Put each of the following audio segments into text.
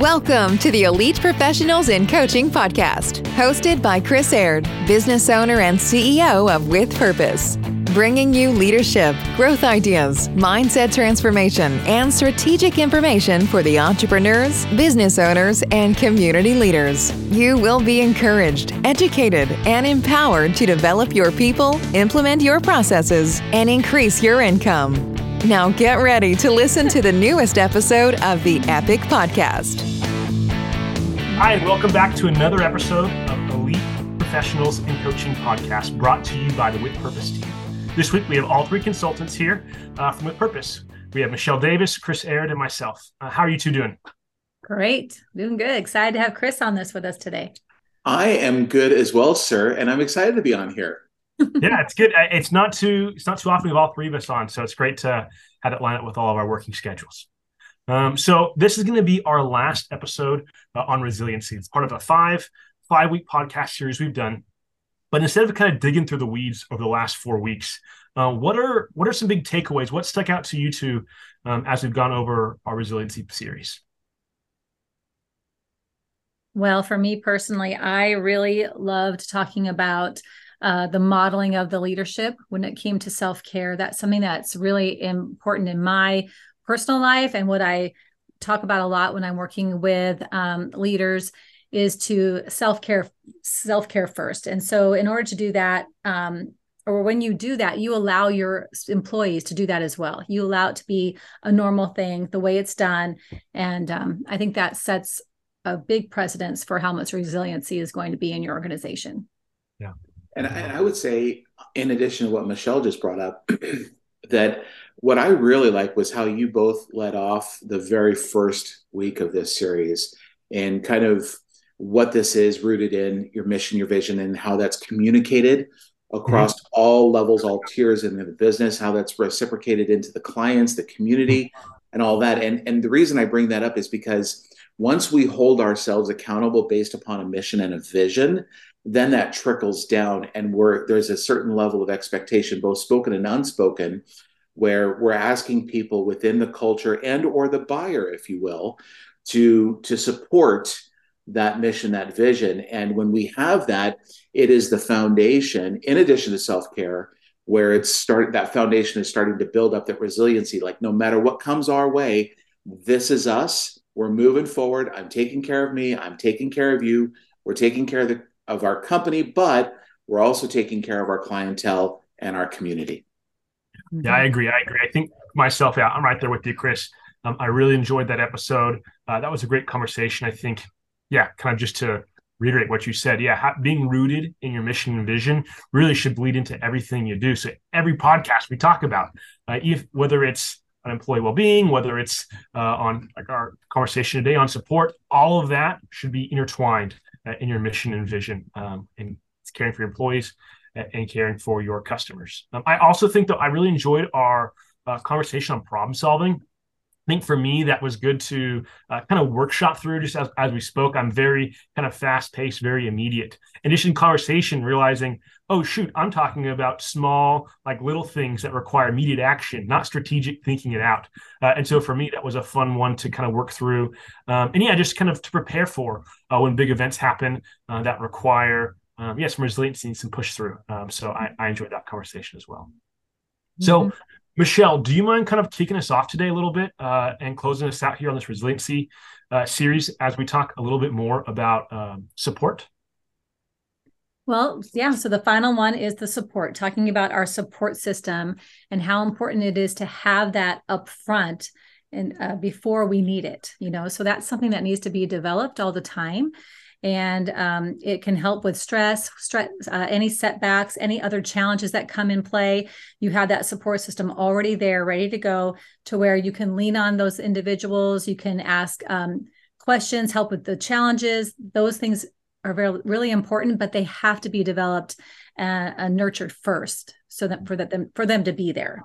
Welcome to the Elite Professionals in Coaching podcast, hosted by Chris Aird, business owner and CEO of With Purpose. Bringing you leadership, growth ideas, mindset transformation, and strategic information for the entrepreneurs, business owners, and community leaders. You will be encouraged, educated, and empowered to develop your people, implement your processes, and increase your income. Now get ready to listen to the newest episode of the Epic Podcast. Hi, and welcome back to another episode of Elite Professionals in Coaching Podcast brought to you by the With Purpose team. This week we have all three consultants here uh, from With Purpose. We have Michelle Davis, Chris Aird, and myself. Uh, how are you two doing? Great, doing good. Excited to have Chris on this with us today. I am good as well, sir, and I'm excited to be on here yeah, it's good. It's not too it's not too often we have all three of us on, so it's great to have it line up with all of our working schedules. Um, so this is going to be our last episode uh, on resiliency. It's part of a five five week podcast series we've done. But instead of kind of digging through the weeds over the last four weeks, uh, what are what are some big takeaways? What stuck out to you two um, as we've gone over our resiliency series? Well, for me personally, I really loved talking about uh, the modeling of the leadership when it came to self care. That's something that's really important in my personal life and what I talk about a lot when I'm working with um, leaders is to self care self care first. And so, in order to do that, um, or when you do that, you allow your employees to do that as well. You allow it to be a normal thing, the way it's done, and um, I think that sets a big precedence for how much resiliency is going to be in your organization. Yeah. And I, and I would say, in addition to what Michelle just brought up, that what I really like was how you both led off the very first week of this series and kind of what this is rooted in your mission, your vision, and how that's communicated across mm-hmm. all levels, all tiers in the business, how that's reciprocated into the clients, the community, and all that. And and the reason I bring that up is because once we hold ourselves accountable based upon a mission and a vision, then that trickles down and we're there's a certain level of expectation both spoken and unspoken where we're asking people within the culture and or the buyer if you will to to support that mission that vision. And when we have that it is the foundation in addition to self-care where it's started that foundation is starting to build up that resiliency. Like no matter what comes our way this is us. We're moving forward. I'm taking care of me. I'm taking care of you. We're taking care of the of our company, but we're also taking care of our clientele and our community. Yeah, I agree. I agree. I think myself, yeah, I'm right there with you, Chris. Um, I really enjoyed that episode. Uh, that was a great conversation. I think, yeah, kind of just to reiterate what you said, yeah, ha- being rooted in your mission and vision really should bleed into everything you do. So every podcast we talk about, uh, if whether it's on employee well-being, whether it's uh, on like our conversation today on support, all of that should be intertwined in your mission and vision um, and caring for your employees and caring for your customers. Um, I also think that I really enjoyed our uh, conversation on problem solving. I think for me that was good to uh, kind of workshop through just as, as we spoke. I'm very kind of fast paced, very immediate. In addition, conversation, realizing, oh shoot, I'm talking about small, like little things that require immediate action, not strategic thinking it out. Uh, and so for me, that was a fun one to kind of work through. Um, and yeah, just kind of to prepare for uh, when big events happen uh, that require, um, yeah, some resiliency and some push through. Um, so I, I enjoyed that conversation as well. So mm-hmm. Michelle, do you mind kind of kicking us off today a little bit uh, and closing us out here on this resiliency uh, series as we talk a little bit more about um, support? Well, yeah. So the final one is the support, talking about our support system and how important it is to have that up front and uh, before we need it. You know, so that's something that needs to be developed all the time and um, it can help with stress, stress uh, any setbacks, any other challenges that come in play. You have that support system already there, ready to go, to where you can lean on those individuals. You can ask um, questions, help with the challenges. Those things are very really important, but they have to be developed and nurtured first, so that for that them for them to be there.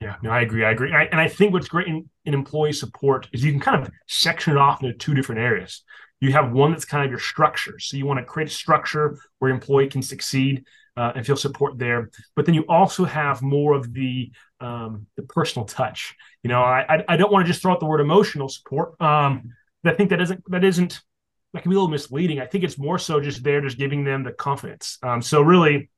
Yeah, no, I agree. I agree. I, and I think what's great in, in employee support is you can kind of section it off into two different areas you have one that's kind of your structure. So you want to create a structure where your employee can succeed uh, and feel support there. But then you also have more of the um, the personal touch. You know, I I don't want to just throw out the word emotional support. Um, I think that isn't that isn't that can be a little misleading. I think it's more so just there, just giving them the confidence. Um, so really,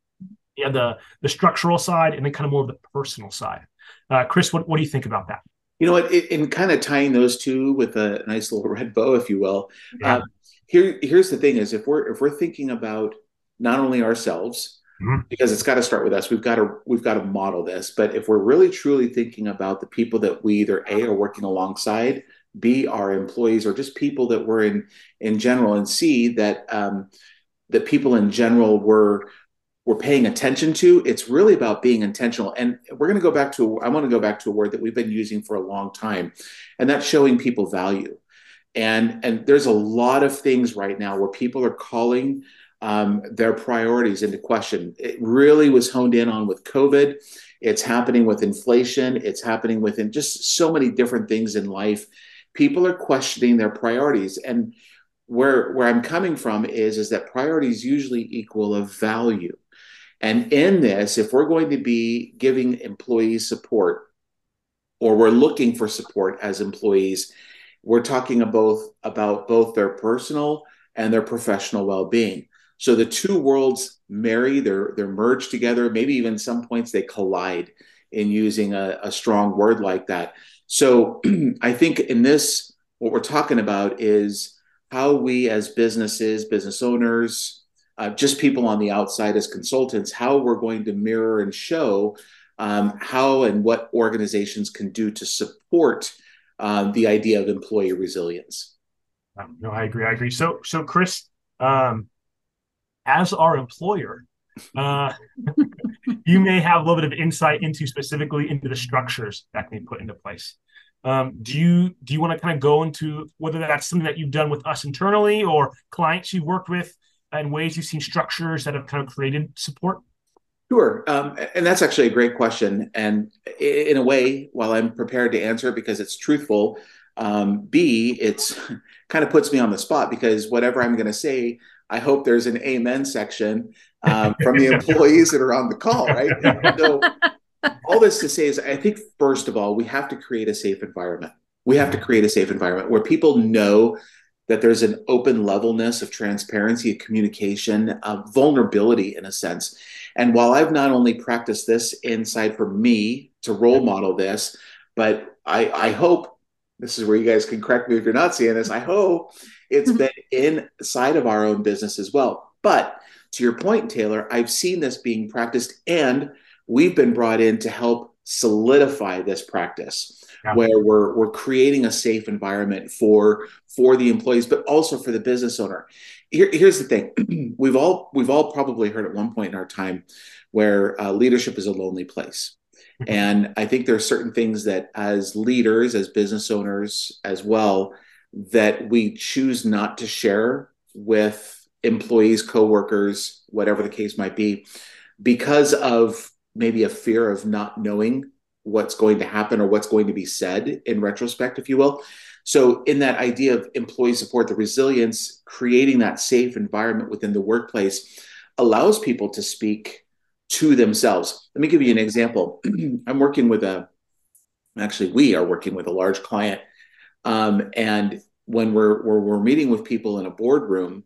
yeah, the the structural side and then kind of more of the personal side. Uh, Chris, what, what do you think about that? You know what? In kind of tying those two with a nice little red bow, if you will. Yeah. Uh, here, here's the thing: is if we're if we're thinking about not only ourselves, mm-hmm. because it's got to start with us. We've got to we've got to model this. But if we're really truly thinking about the people that we either a are working alongside, b our employees, or just people that we're in in general, and c that um, that people in general were we're paying attention to it's really about being intentional and we're going to go back to i want to go back to a word that we've been using for a long time and that's showing people value and and there's a lot of things right now where people are calling um, their priorities into question. It really was honed in on with COVID. It's happening with inflation. It's happening within just so many different things in life. People are questioning their priorities, and where where I'm coming from is is that priorities usually equal a value. And in this, if we're going to be giving employees support, or we're looking for support as employees, we're talking about about both their personal and their professional well-being. So the two worlds marry, they're they're merged together. Maybe even some points they collide in using a, a strong word like that. So I think in this, what we're talking about is how we as businesses, business owners, uh, just people on the outside as consultants, how we're going to mirror and show um, how and what organizations can do to support um, the idea of employee resilience. No, I agree. I agree. So, so Chris, um, as our employer, uh, you may have a little bit of insight into specifically into the structures that can be put into place. Um, do you do you want to kind of go into whether that's something that you've done with us internally or clients you've worked with and ways you've seen structures that have kind of created support? Sure, um, and that's actually a great question. And in a way, while I'm prepared to answer it because it's truthful, um, B, it's kind of puts me on the spot because whatever I'm going to say I hope there's an amen section um, from the employees that are on the call, right? so, all this to say is, I think, first of all, we have to create a safe environment. We have to create a safe environment where people know that there's an open levelness of transparency, of communication, of vulnerability in a sense. And while I've not only practiced this inside for me to role model this, but I, I hope this is where you guys can correct me if you're not seeing this. I hope it's been inside of our own business as well. But to your point, Taylor, I've seen this being practiced, and we've been brought in to help solidify this practice yeah. where we're we're creating a safe environment for for the employees but also for the business owner Here, here's the thing we've all we've all probably heard at one point in our time where uh, leadership is a lonely place mm-hmm. and i think there are certain things that as leaders as business owners as well that we choose not to share with employees, coworkers, whatever the case might be, because of maybe a fear of not knowing what's going to happen or what's going to be said in retrospect, if you will. So, in that idea of employee support, the resilience, creating that safe environment within the workplace allows people to speak to themselves. Let me give you an example. I'm working with a, actually, we are working with a large client um, and when we're, we're, we're meeting with people in a boardroom,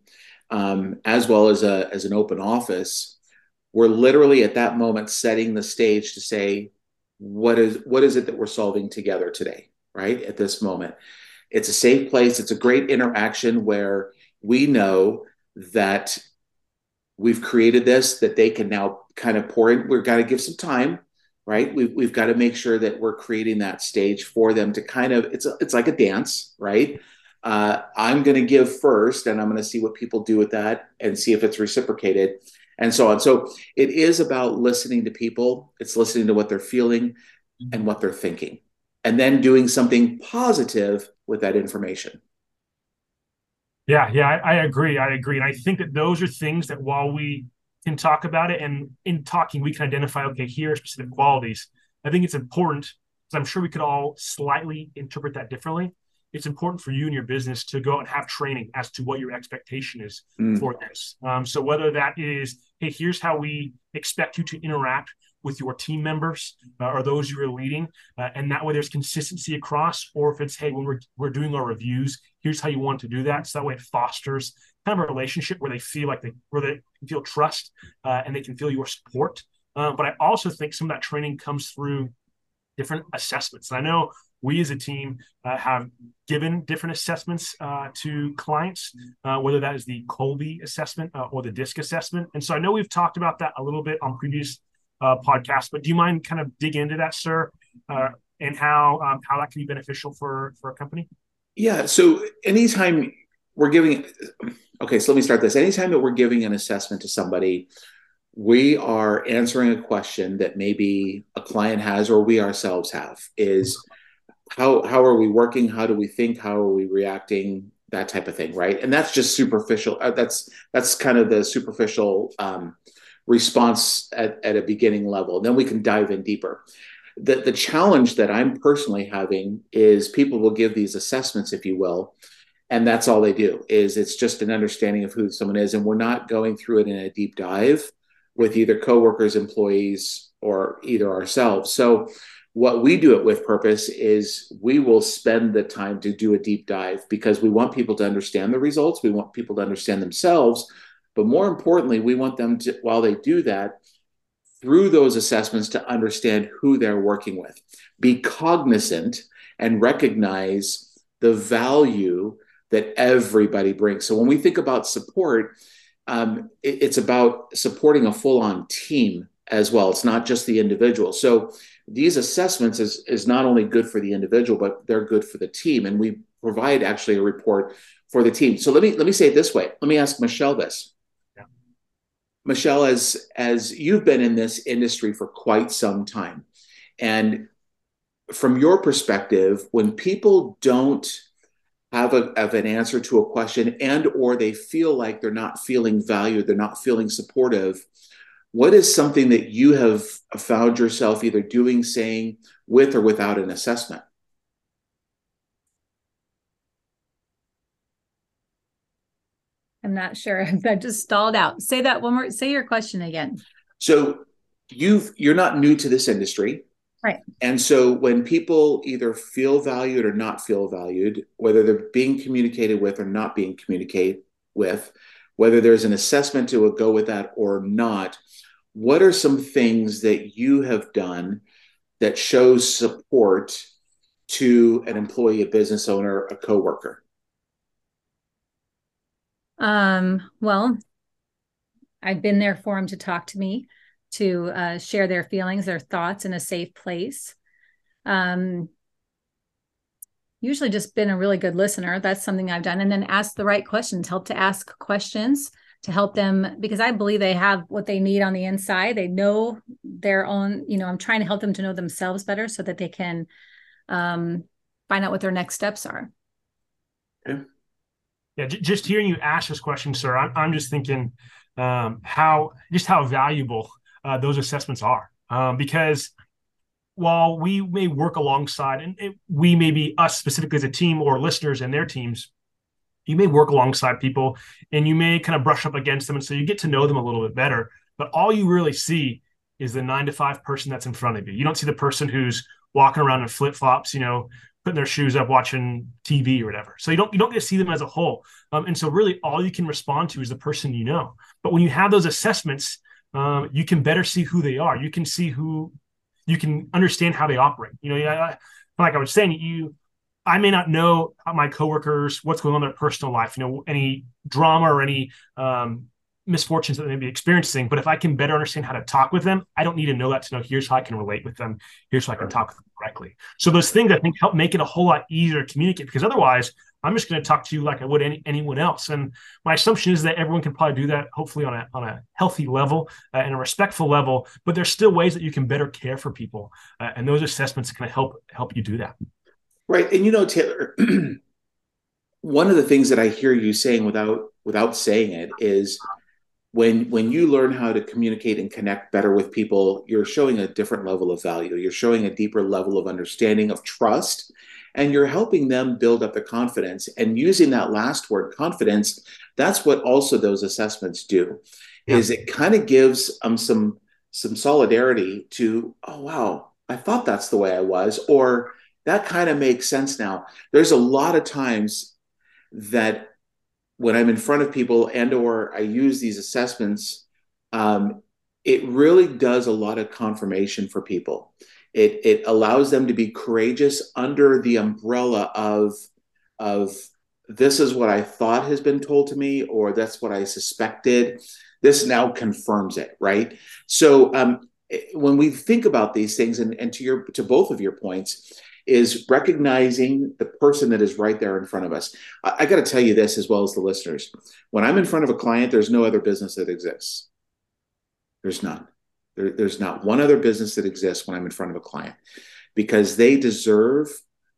um, as well as a as an open office, we're literally at that moment setting the stage to say, what is what is it that we're solving together today, right? At this moment, it's a safe place. It's a great interaction where we know that we've created this that they can now kind of pour in. We've got to give some time right we've, we've got to make sure that we're creating that stage for them to kind of it's a, it's like a dance right uh, i'm going to give first and i'm going to see what people do with that and see if it's reciprocated and so on so it is about listening to people it's listening to what they're feeling mm-hmm. and what they're thinking and then doing something positive with that information yeah yeah I, I agree i agree and i think that those are things that while we can talk about it. And in talking, we can identify, okay, here are specific qualities. I think it's important because I'm sure we could all slightly interpret that differently. It's important for you and your business to go out and have training as to what your expectation is mm. for this. Um, so whether that is, hey, here's how we expect you to interact with your team members uh, or those you are leading, uh, and that way there's consistency across. Or if it's hey, when we're we're doing our reviews, here's how you want to do that. So that way it fosters kind of a relationship where they feel like they where they feel trust uh, and they can feel your support. Uh, but I also think some of that training comes through different assessments. And I know we as a team uh, have given different assessments uh, to clients, uh, whether that is the Kolbe assessment uh, or the DISC assessment. And so I know we've talked about that a little bit on previous uh, podcasts, but do you mind kind of dig into that, sir, uh, and how um, how that can be beneficial for for a company? Yeah. So anytime we're giving, okay, so let me start this. Anytime that we're giving an assessment to somebody, we are answering a question that maybe a client has or we ourselves have is how how are we working? How do we think? How are we reacting? That type of thing right? And that's just superficial uh, that's that's kind of the superficial um, response at, at a beginning level. Then we can dive in deeper. The, the challenge that i'm personally having is people will give these assessments if you will and that's all they do is it's just an understanding of who someone is. And we're not going through it in a deep dive with either coworkers employees or either ourselves. So what we do it with purpose is we will spend the time to do a deep dive because we want people to understand the results. We want people to understand themselves. But more importantly we want them to while they do that through those assessments to understand who they're working with. Be cognizant and recognize the value that everybody brings. So when we think about support um, it, it's about supporting a full-on team as well it's not just the individual so these assessments is, is not only good for the individual, but they're good for the team. And we provide actually a report for the team. So let me let me say it this way. Let me ask Michelle this. Yeah. Michelle, as as you've been in this industry for quite some time, and from your perspective, when people don't have, a, have an answer to a question and or they feel like they're not feeling valued, they're not feeling supportive, what is something that you have found yourself either doing, saying with or without an assessment? I'm not sure. I just stalled out. Say that one more. Say your question again. So you've you're not new to this industry. Right. And so when people either feel valued or not feel valued, whether they're being communicated with or not being communicated with, whether there's an assessment to go with that or not, what are some things that you have done that shows support to an employee, a business owner, a coworker? Um, well, I've been there for them to talk to me, to uh, share their feelings, their thoughts in a safe place. Um, usually just been a really good listener. That's something I've done. And then ask the right questions, help to ask questions to help them because I believe they have what they need on the inside. They know their own, you know, I'm trying to help them to know themselves better so that they can um, find out what their next steps are. Okay. Yeah, j- just hearing you ask this question, sir, I'm, I'm just thinking um, how just how valuable uh, those assessments are um, because while we may work alongside and it, we may be us specifically as a team or listeners and their teams you may work alongside people and you may kind of brush up against them and so you get to know them a little bit better but all you really see is the nine to five person that's in front of you. You don't see the person who's walking around in flip-flops you know putting their shoes up watching tv or whatever. So you don't you don't get to see them as a whole. Um, and so really all you can respond to is the person you know. But when you have those assessments um, you can better see who they are. You can see who you can understand how they operate. You know like i was saying you I may not know my coworkers what's going on in their personal life, you know, any drama or any um, misfortunes that they may be experiencing. But if I can better understand how to talk with them, I don't need to know that to know here's how I can relate with them. Here's how I can talk with them correctly. So those things I think help make it a whole lot easier to communicate because otherwise I'm just going to talk to you like I would any, anyone else. And my assumption is that everyone can probably do that, hopefully on a on a healthy level uh, and a respectful level. But there's still ways that you can better care for people, uh, and those assessments can help help you do that. Right. And you know, Taylor, one of the things that I hear you saying without without saying it is when when you learn how to communicate and connect better with people, you're showing a different level of value. You're showing a deeper level of understanding of trust and you're helping them build up the confidence and using that last word confidence that's what also those assessments do yeah. is it kind of gives um some some solidarity to, oh wow, I thought that's the way I was, or that kind of makes sense now. There's a lot of times that when I'm in front of people and or I use these assessments, um, it really does a lot of confirmation for people. It, it allows them to be courageous under the umbrella of of this is what I thought has been told to me, or that's what I suspected. This now confirms it, right? So um, when we think about these things, and, and to your to both of your points, is recognizing the person that is right there in front of us. I, I got to tell you this as well as the listeners. When I'm in front of a client, there's no other business that exists. There's none. There, there's not one other business that exists when I'm in front of a client because they deserve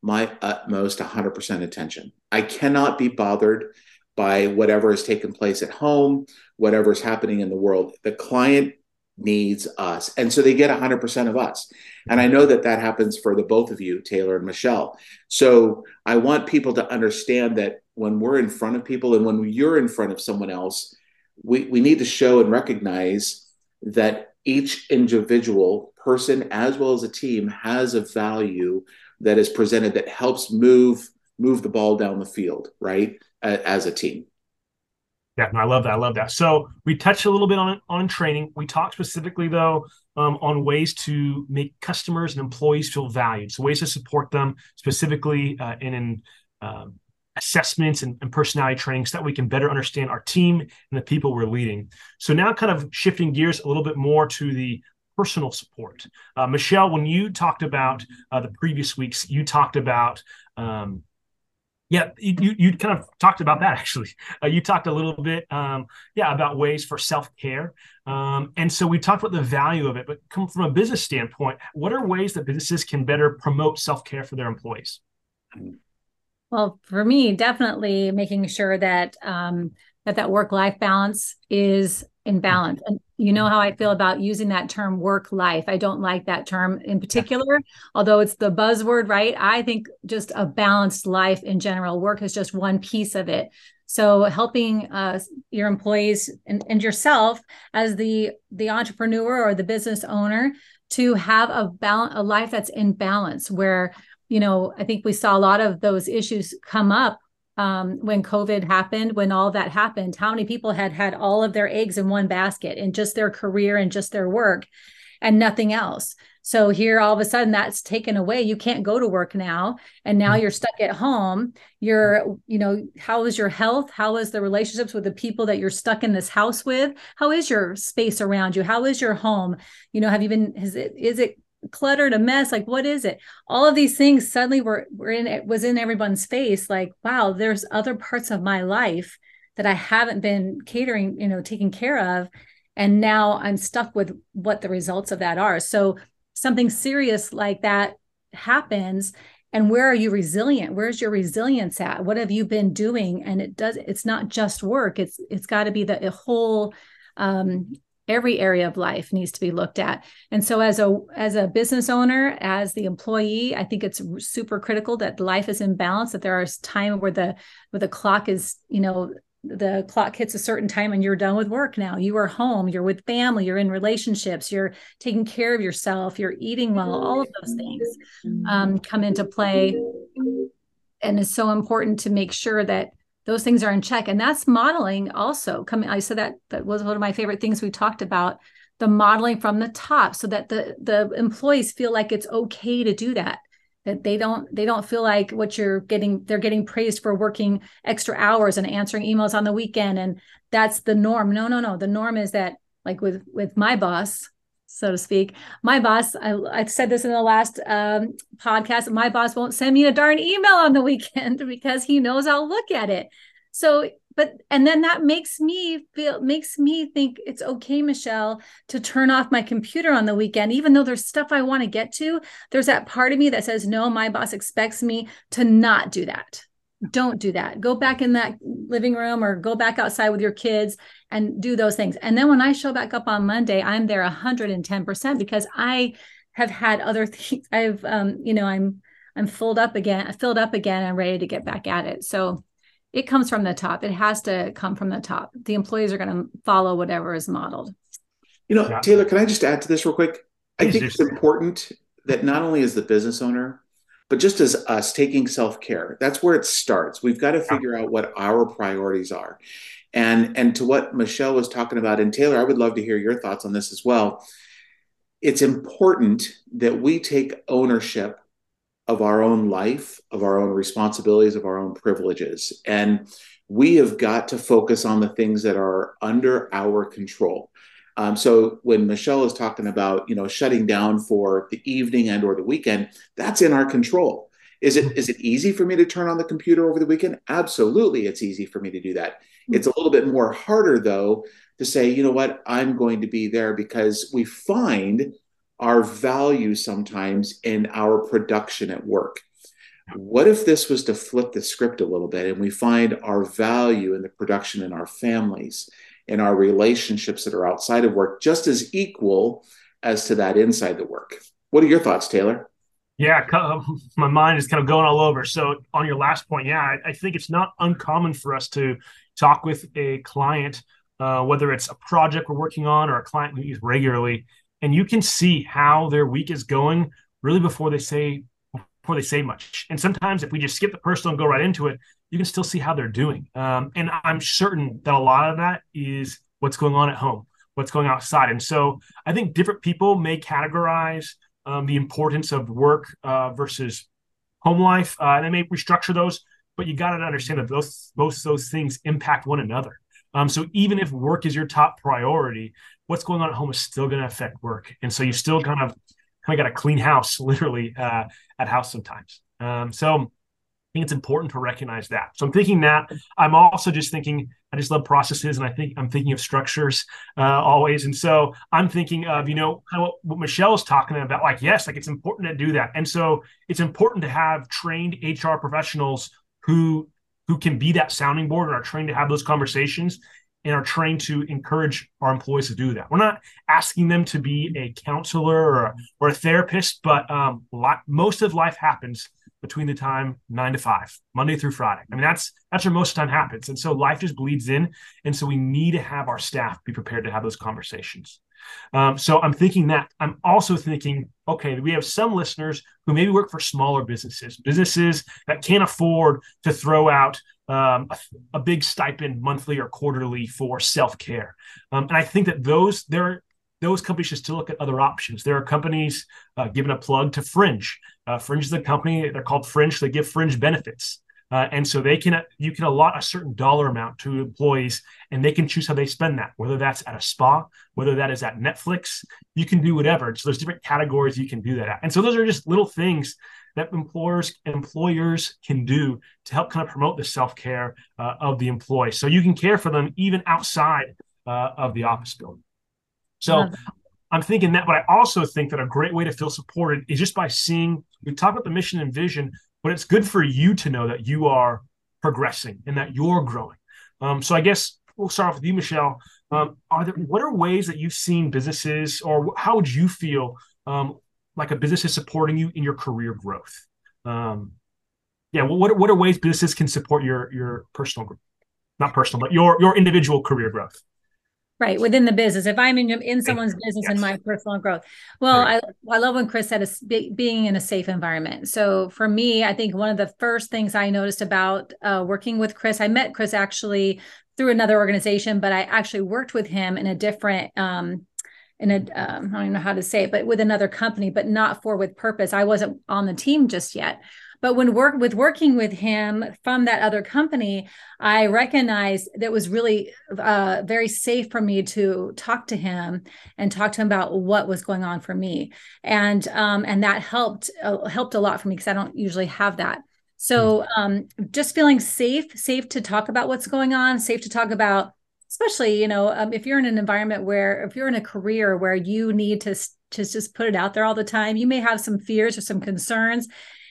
my utmost 100% attention. I cannot be bothered by whatever has taken place at home, whatever is happening in the world. The client needs us. And so they get 100% of us. And I know that that happens for the both of you, Taylor and Michelle. So I want people to understand that when we're in front of people and when you're in front of someone else, we, we need to show and recognize that each individual person, as well as a team, has a value that is presented that helps move move the ball down the field, right, as a team. Yeah, no, I love that. I love that. So we touched a little bit on on training. We talked specifically though um, on ways to make customers and employees feel valued. So ways to support them specifically uh, in, in um, assessments and, and, personality training so that we can better understand our team and the people we're leading. So now kind of shifting gears a little bit more to the personal support. Uh, Michelle, when you talked about uh, the previous weeks, you talked about um, yeah, you you kind of talked about that actually. Uh, you talked a little bit, um, yeah, about ways for self care, um, and so we talked about the value of it. But come from a business standpoint, what are ways that businesses can better promote self care for their employees? Well, for me, definitely making sure that um, that that work life balance is in balance. And you know how I feel about using that term work life. I don't like that term in particular, although it's the buzzword, right? I think just a balanced life in general. Work is just one piece of it. So helping uh, your employees and, and yourself as the the entrepreneur or the business owner to have a balance, a life that's in balance, where you know I think we saw a lot of those issues come up um, when COVID happened, when all that happened, how many people had had all of their eggs in one basket in just their career and just their work and nothing else. So here all of a sudden that's taken away. You can't go to work now. And now mm-hmm. you're stuck at home. You're, you know, how is your health? How is the relationships with the people that you're stuck in this house with? How is your space around you? How is your home? You know, have you been, is it, is it cluttered a mess like what is it? All of these things suddenly were were in it was in everyone's face like wow there's other parts of my life that i haven't been catering you know taking care of and now i'm stuck with what the results of that are. So something serious like that happens and where are you resilient? Where's your resilience at? What have you been doing? And it does it's not just work it's it's got to be the whole um, every area of life needs to be looked at. And so as a as a business owner as the employee i think it's super critical that life is in balance that there are time where the where the clock is you know the clock hits a certain time and you're done with work now. You are home you're with family you're in relationships you're taking care of yourself you're eating well all of those things um, come into play. And it's so important to make sure that those things are in check. And that's modeling also coming i said that that was one of my favorite things we talked about the modeling from the top so that the the employees feel like it's okay to do that that they don't they don't feel like what you're getting they're getting praised for working extra hours and answering emails on the weekend. And that's the norm. No no no. The norm is that like with with my boss so to speak. My boss, I, I said this in the last um, podcast, my boss won't send me a darn email on the weekend because he knows I'll look at it. So, but, and then that makes me feel, makes me think it's okay, Michelle, to turn off my computer on the weekend, even though there's stuff I want to get to. There's that part of me that says, no, my boss expects me to not do that don't do that. Go back in that living room or go back outside with your kids and do those things. And then when i show back up on monday i'm there 110% because i have had other things. I've um you know i'm i'm filled up again filled up again and ready to get back at it. So it comes from the top. It has to come from the top. The employees are going to follow whatever is modeled. You know. Taylor, can I just add to this real quick? I think it's important that not only as the business owner, but just as us taking self care, that's where it starts. We've got to figure out what our priorities are. And, and to what Michelle was talking about, and Taylor, I would love to hear your thoughts on this as well. It's important that we take ownership of our own life, of our own responsibilities, of our own privileges. And we have got to focus on the things that are under our control. Um, so when Michelle is talking about, you know, shutting down for the evening and or the weekend, that's in our control. Is it is it easy for me to turn on the computer over the weekend? Absolutely, it's easy for me to do that. It's a little bit more harder though to say, you know what, I'm going to be there because we find our value sometimes in our production at work. What if this was to flip the script a little bit and we find our value in the production in our families? In our relationships that are outside of work just as equal as to that inside the work. What are your thoughts, Taylor? Yeah, my mind is kind of going all over. So, on your last point, yeah, I, think it's not uncommon for us to talk with a client, uh, whether it's a project we're working on or a client we use regularly, and you can see how their week is going really before they say before they say much. And sometimes, if we just skip the personal and go right into it, you can still see how they're doing. Um, and I'm certain that a lot of that is what's going on at home, what's going outside. And so I think different people may categorize um, the importance of work uh, versus home life. Uh, and they may restructure those, but you got to understand that those both those things impact one another. Um, so even if work is your top priority, what's going on at home is still going to affect work. And so you still kind of kind of got a clean house literally uh, at house sometimes. Um, so think it's important to recognize that. So I'm thinking that. I'm also just thinking I just love processes, and I think I'm thinking of structures uh, always. And so I'm thinking of you know kind of what, what Michelle's talking about. Like yes, like it's important to do that, and so it's important to have trained HR professionals who who can be that sounding board and are trained to have those conversations and are trained to encourage our employees to do that. We're not asking them to be a counselor or a, or a therapist, but um, lot, most of life happens between the time nine to five, Monday through Friday. I mean, that's that's where most of the time happens. And so life just bleeds in. And so we need to have our staff be prepared to have those conversations. Um, so I'm thinking that. I'm also thinking, okay, we have some listeners who maybe work for smaller businesses, businesses that can't afford to throw out um, a, a, big stipend monthly or quarterly for self care. Um, and I think that those there those companies should still look at other options. There are companies uh, giving a plug to Fringe. Uh, Fringe is a company; they're called Fringe. They give Fringe benefits, uh, and so they can you can allot a certain dollar amount to employees, and they can choose how they spend that. Whether that's at a spa, whether that is at Netflix, you can do whatever. So there's different categories you can do that at, and so those are just little things that employers employers can do to help kind of promote the self care uh, of the employee. So you can care for them even outside uh, of the office building. So I'm thinking that, but I also think that a great way to feel supported is just by seeing, we talk about the mission and vision, but it's good for you to know that you are progressing and that you're growing. Um, so I guess we'll start off with you, Michelle. Um, are there what are ways that you've seen businesses, or how would you feel um, like a business is supporting you in your career growth? Um, yeah, well, what what are ways businesses can support your your personal, not personal, but your your individual career growth? Right within the business if i'm in in someone's business yes. and my personal growth well right. i i love when chris said a, being in a safe environment so for me i think one of the first things i noticed about uh, working with chris i met chris actually through another organization but i actually worked with him in a different um in a um, I don't know how to say it, but with another company, but not for with purpose. I wasn't on the team just yet. But when work with working with him from that other company, I recognized that was really uh, very safe for me to talk to him and talk to him about what was going on for me, and um, and that helped uh, helped a lot for me because I don't usually have that. So hmm. um, just feeling safe, safe to talk about what's going on, safe to talk about, especially you know um, if you're in an environment where if you're in a career where you need to to just put it out there all the time, you may have some fears or some concerns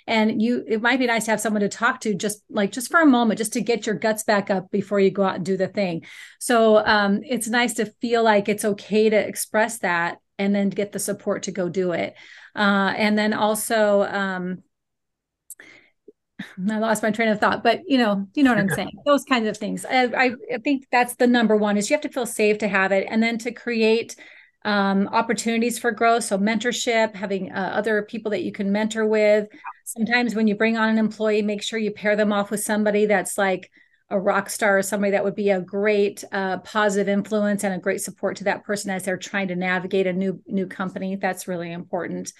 and you it might be nice to have someone to talk to just like just for a moment just to get your guts back up before you go out and do the thing so um, it's nice to feel like it's okay to express that and then get the support to go do it uh, and then also um, I lost my train of thought, but you know, you know what I'm saying. Those kinds of things. I, I, I think that's the number one is you have to feel safe to have it, and then to create um, opportunities for growth. So, mentorship, having uh, other people that you can mentor with. Sometimes when you bring on an employee, make sure you pair them off with somebody that's like a rock star or somebody that would be a great uh, positive influence and a great support to that person as they're trying to navigate a new new company. That's really important.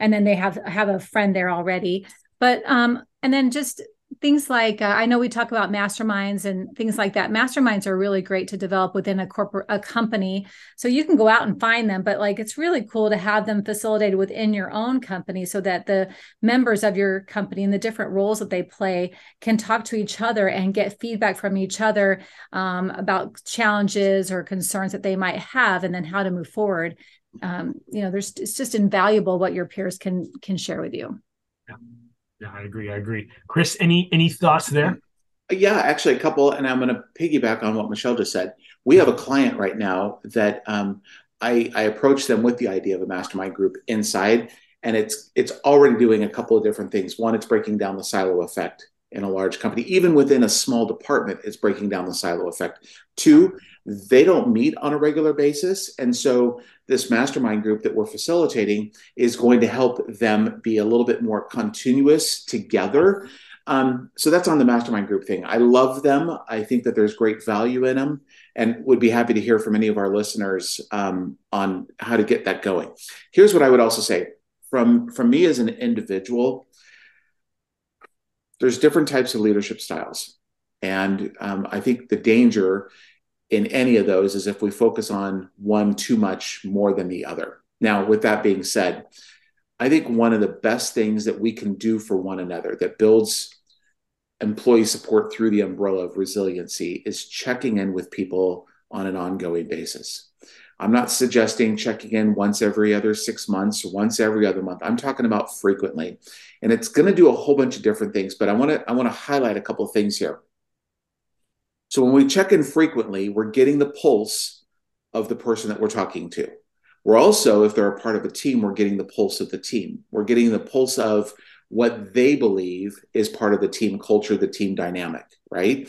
And then they have have a friend there already. But um, and then just things like uh, I know we talk about masterminds and things like that. Masterminds are really great to develop within a corporate a company. So you can go out and find them, but like it's really cool to have them facilitated within your own company so that the members of your company and the different roles that they play can talk to each other and get feedback from each other um, about challenges or concerns that they might have and then how to move forward. Um, you know, there's it's just invaluable what your peers can can share with you. Yeah. Yeah, I agree. I agree. Chris, any any thoughts there? Yeah, actually, a couple, and I'm going to piggyback on what Michelle just said. We have a client right now that um, I, I approached them with the idea of a mastermind group inside, and it's it's already doing a couple of different things. One, it's breaking down the silo effect in a large company, even within a small department, it's breaking down the silo effect. Two, they don't meet on a regular basis, and so this mastermind group that we're facilitating is going to help them be a little bit more continuous together. Um, so that's on the mastermind group thing. I love them. I think that there's great value in them and would be happy to hear from any of our listeners um, on how to get that going. Here's what I would also say from, from me as an individual, there's different types of leadership styles. And um, I think the danger in any of those is if we focus on one too much more than the other. Now, with that being said, I think one of the best things that we can do for one another that builds employee support through the umbrella of resiliency is checking in with people on an ongoing basis. I'm not suggesting checking in once every other six months or once every other month. I'm talking about frequently. And it's going to do a whole bunch of different things, but I want to I want to highlight a couple of things here. So when we check in frequently, we're getting the pulse of the person that we're talking to. We're also, if they're a part of a team, we're getting the pulse of the team. We're getting the pulse of what they believe is part of the team culture, the team dynamic, right?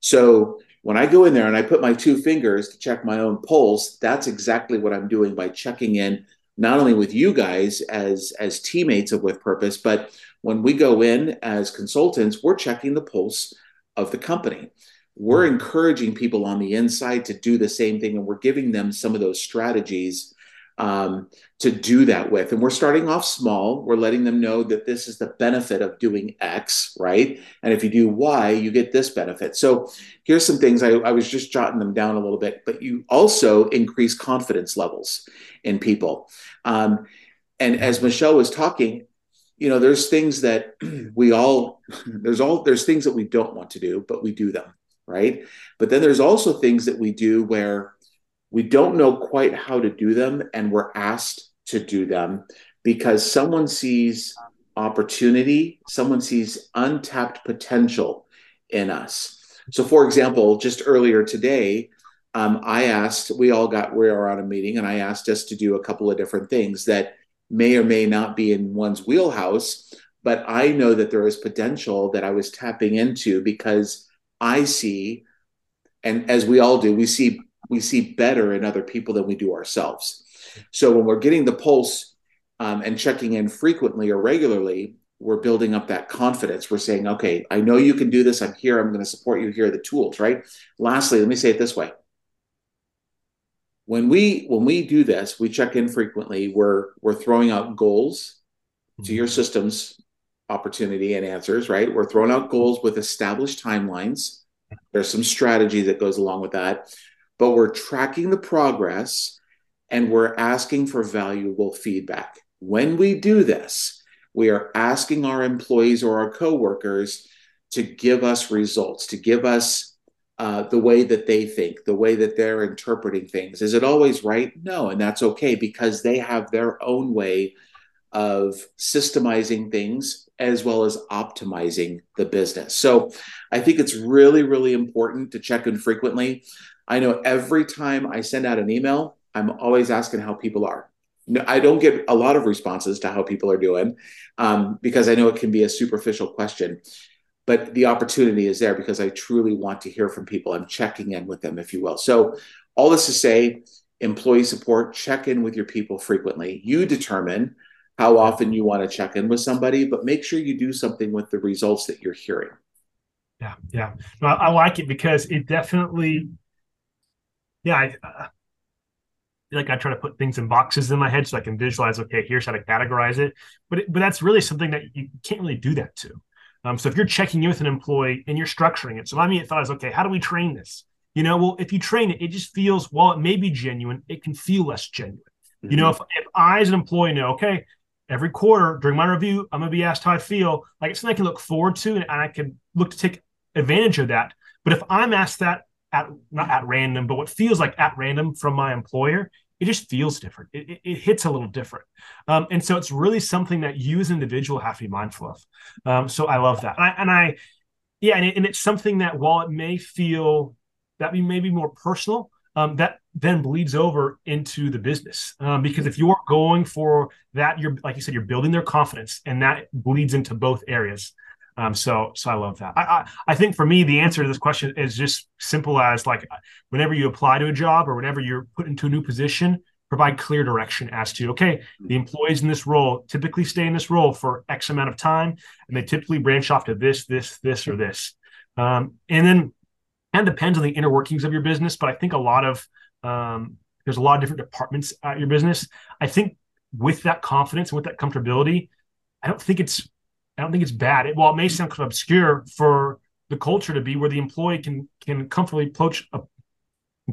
So when I go in there and I put my two fingers to check my own pulse, that's exactly what I'm doing by checking in not only with you guys as as teammates of with purpose, but when we go in as consultants, we're checking the pulse of the company. We're encouraging people on the inside to do the same thing and we're giving them some of those strategies um, to do that with. And we're starting off small. We're letting them know that this is the benefit of doing x right? And if you do y you get this benefit. So here's some things. I, I was just jotting them down a little bit but you also increase confidence levels in people. Um, and as michelle was talking you know there's things that we all there's all there's things that we don't want to do but we do them right? But then there's also things that we do where we don't know quite how to do them and we're asked to do them because someone sees opportunity, someone sees untapped potential in us. So, for example, just earlier today, um, I asked, we all got, we are on a meeting, and I asked us to do a couple of different things that may or may not be in one's wheelhouse, but I know that there is potential that I was tapping into because I see, and as we all do, we see we see better in other people than we do ourselves. So when we're getting the pulse um, and checking in frequently or regularly, we're building up that confidence. We're saying, okay, I know you can do this. I'm here. I'm going to support you. Here are the tools, right? Lastly, let me say it this way. When we when we do this, we check in frequently. We're we're throwing out goals to your systems opportunity and answers, right? We're throwing out goals with established timelines. There's some strategy that goes along with that, but we're tracking the progress and we're asking for valuable feedback. When we do this, we are asking our employees or our coworkers to give us results, to give us uh, the way that they think, the way that they're interpreting things. Is it always right? No, and that's okay because they have their own way of systemizing things as well as optimizing the business. So I think it's really, really important to check in frequently. I know every time I send out an email, I'm always asking how people are. No, I don't get a lot of responses to how people are doing um, because I know it can be a superficial question. But the opportunity is there because I truly want to hear from people. I'm checking in with them, if you will. So, all this to say, employee support, check in with your people frequently. You determine how often you want to check in with somebody, but make sure you do something with the results that you're hearing. Yeah, yeah. No, I, I like it because it definitely, yeah, I, uh, like I try to put things in boxes in my head so I can visualize. Okay, here's how to categorize it. But it, but that's really something that you can't really do that to. Um, so if you're checking in with an employee and you're structuring it, so my mean, thought is okay. How do we train this? You know, well, if you train it, it just feels while it may be genuine, it can feel less genuine. Mm-hmm. You know, if, if I as an employee know, okay, every quarter during my review, I'm gonna be asked how I feel. Like it's something I can look forward to, and I can look to take advantage of that. But if I'm asked that at not at random, but what feels like at random from my employer, it just feels different. It, it, it hits a little different. Um, and so it's really something that you as an individual have to be mindful of. Um, so I love that. And I, and I yeah, and, it, and, it's something that while it may feel that may be more personal, um, that then bleeds over into the business. Um, because if you're going for that, you're like you said, you're building their confidence, and that bleeds into both areas. Um, so so I love that. I, I, I think for me the answer to this question is just simple as like whenever you apply to a job or whenever you're put into a new position, provide clear direction as to okay, the employees in this role typically stay in this role for X amount of time, and they typically branch off to this, this, this, or this. Um, and then and depends on the inner workings of your business, but I think a lot of um, there's a lot of different departments at your business. I think with that confidence and with that comfortability, I don't think it's I don't think it's bad. It, while it may sound kind of obscure for the culture to be where the employee can can comfortably approach a,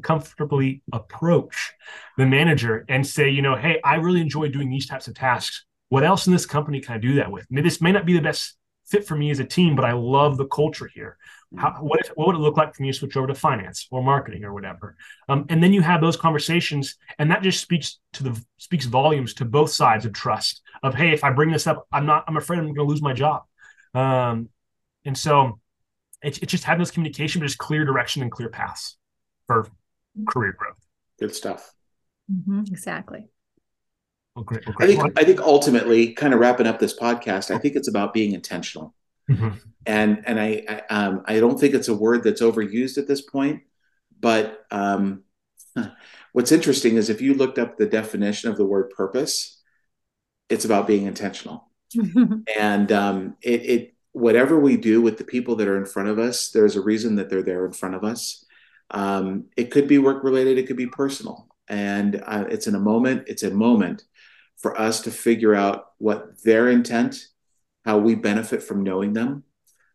comfortably approach the manager and say, you know, hey, I really enjoy doing these types of tasks. What else in this company can I do that with? Maybe this may not be the best fit for me as a team, but I love the culture here. How, what, if, what would it look like for me to switch over to finance or marketing or whatever? Um, and then you have those conversations, and that just speaks to the speaks volumes to both sides of trust. Of hey, if I bring this up, I'm not. I'm afraid I'm going to lose my job. Um, and so it's, it's just having this communication, but just clear direction and clear paths for career growth. Good stuff. Mm-hmm, exactly. Well, great, well, great. I think I think ultimately, kind of wrapping up this podcast, I think it's about being intentional. Mm-hmm. And and I I, um, I don't think it's a word that's overused at this point. But um, what's interesting is if you looked up the definition of the word purpose, it's about being intentional. and um, it, it whatever we do with the people that are in front of us, there's a reason that they're there in front of us. Um, it could be work related, it could be personal, and uh, it's in a moment. It's a moment for us to figure out what their intent how we benefit from knowing them.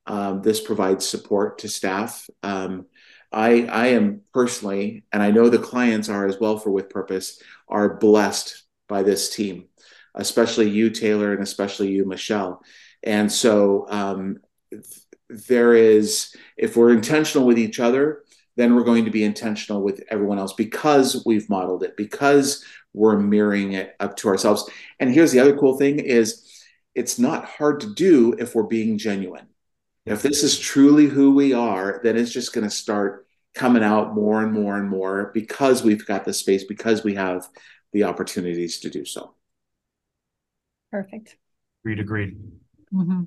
Um, this provides support to staff. Um, I, I am personally, and I know the clients are as well for With Purpose, are blessed by this team, especially you, Taylor, and especially you, Michelle. And so um, there is, if we're intentional with each other, then we're going to be intentional with everyone else because we've modeled it, because we're mirroring it up to ourselves. And here's the other cool thing is it's not hard to do if we're being genuine. If this is truly who we are, then it's just going to start coming out more and more and more because we've got the space, because we have the opportunities to do so. Perfect. Agreed. Agreed. Mm-hmm.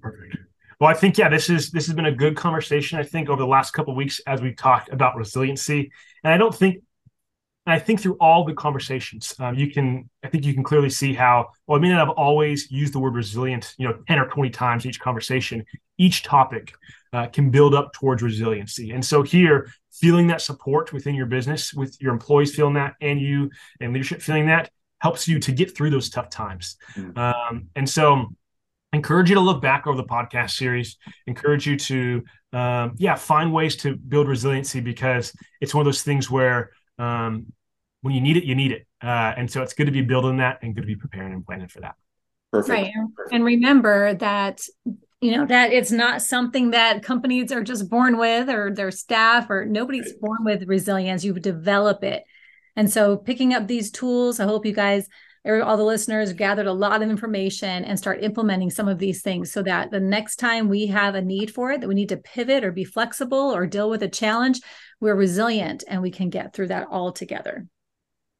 Perfect. Well, I think yeah, this is this has been a good conversation. I think over the last couple weeks as we've talked about resiliency, and I don't think and I think through all the conversations, um, you can, I think you can clearly see how, well, I may not have always used the word resilient, you know, 10 or 20 times each conversation, each topic uh, can build up towards resiliency. And so here, feeling that support within your business, with your employees feeling that, and you and leadership feeling that, helps you to get through those tough times. Mm-hmm. Um, and so, I encourage you to look back over the podcast series encourage you to um, yeah find ways to build resiliency because it's one of those things where um, when you need it, you need it. Uh, and so it's good to be building that and good to be preparing and planning for that. Perfect. Right. Perfect. And remember that, you know, that it's not something that companies are just born with or their staff or nobody's right. born with resilience. You develop it. And so picking up these tools, I hope you guys all the listeners gathered a lot of information and start implementing some of these things so that the next time we have a need for it that we need to pivot or be flexible or deal with a challenge we're resilient and we can get through that all together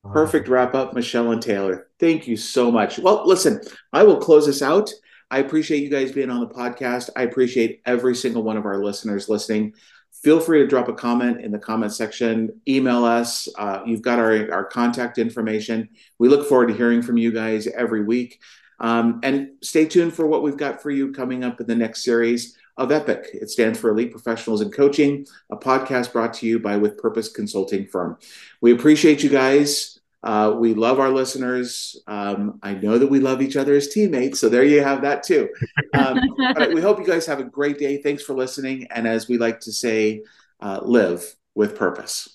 perfect wrap up michelle and taylor thank you so much well listen i will close this out i appreciate you guys being on the podcast i appreciate every single one of our listeners listening feel free to drop a comment in the comment section. Email us. Uh, you've got our, our contact information. We look forward to hearing from you guys every week. Um, and stay tuned for what we've got for you coming up in the next series of EPIC. It stands for Elite Professionals in Coaching, a podcast brought to you by With Purpose Consulting Firm. We appreciate you guys. Uh, we love our listeners. Um, I know that we love each other as teammates, so there you have that too. Um, we hope you guys have a great day. Thanks for listening, and as we like to say, uh, live with purpose.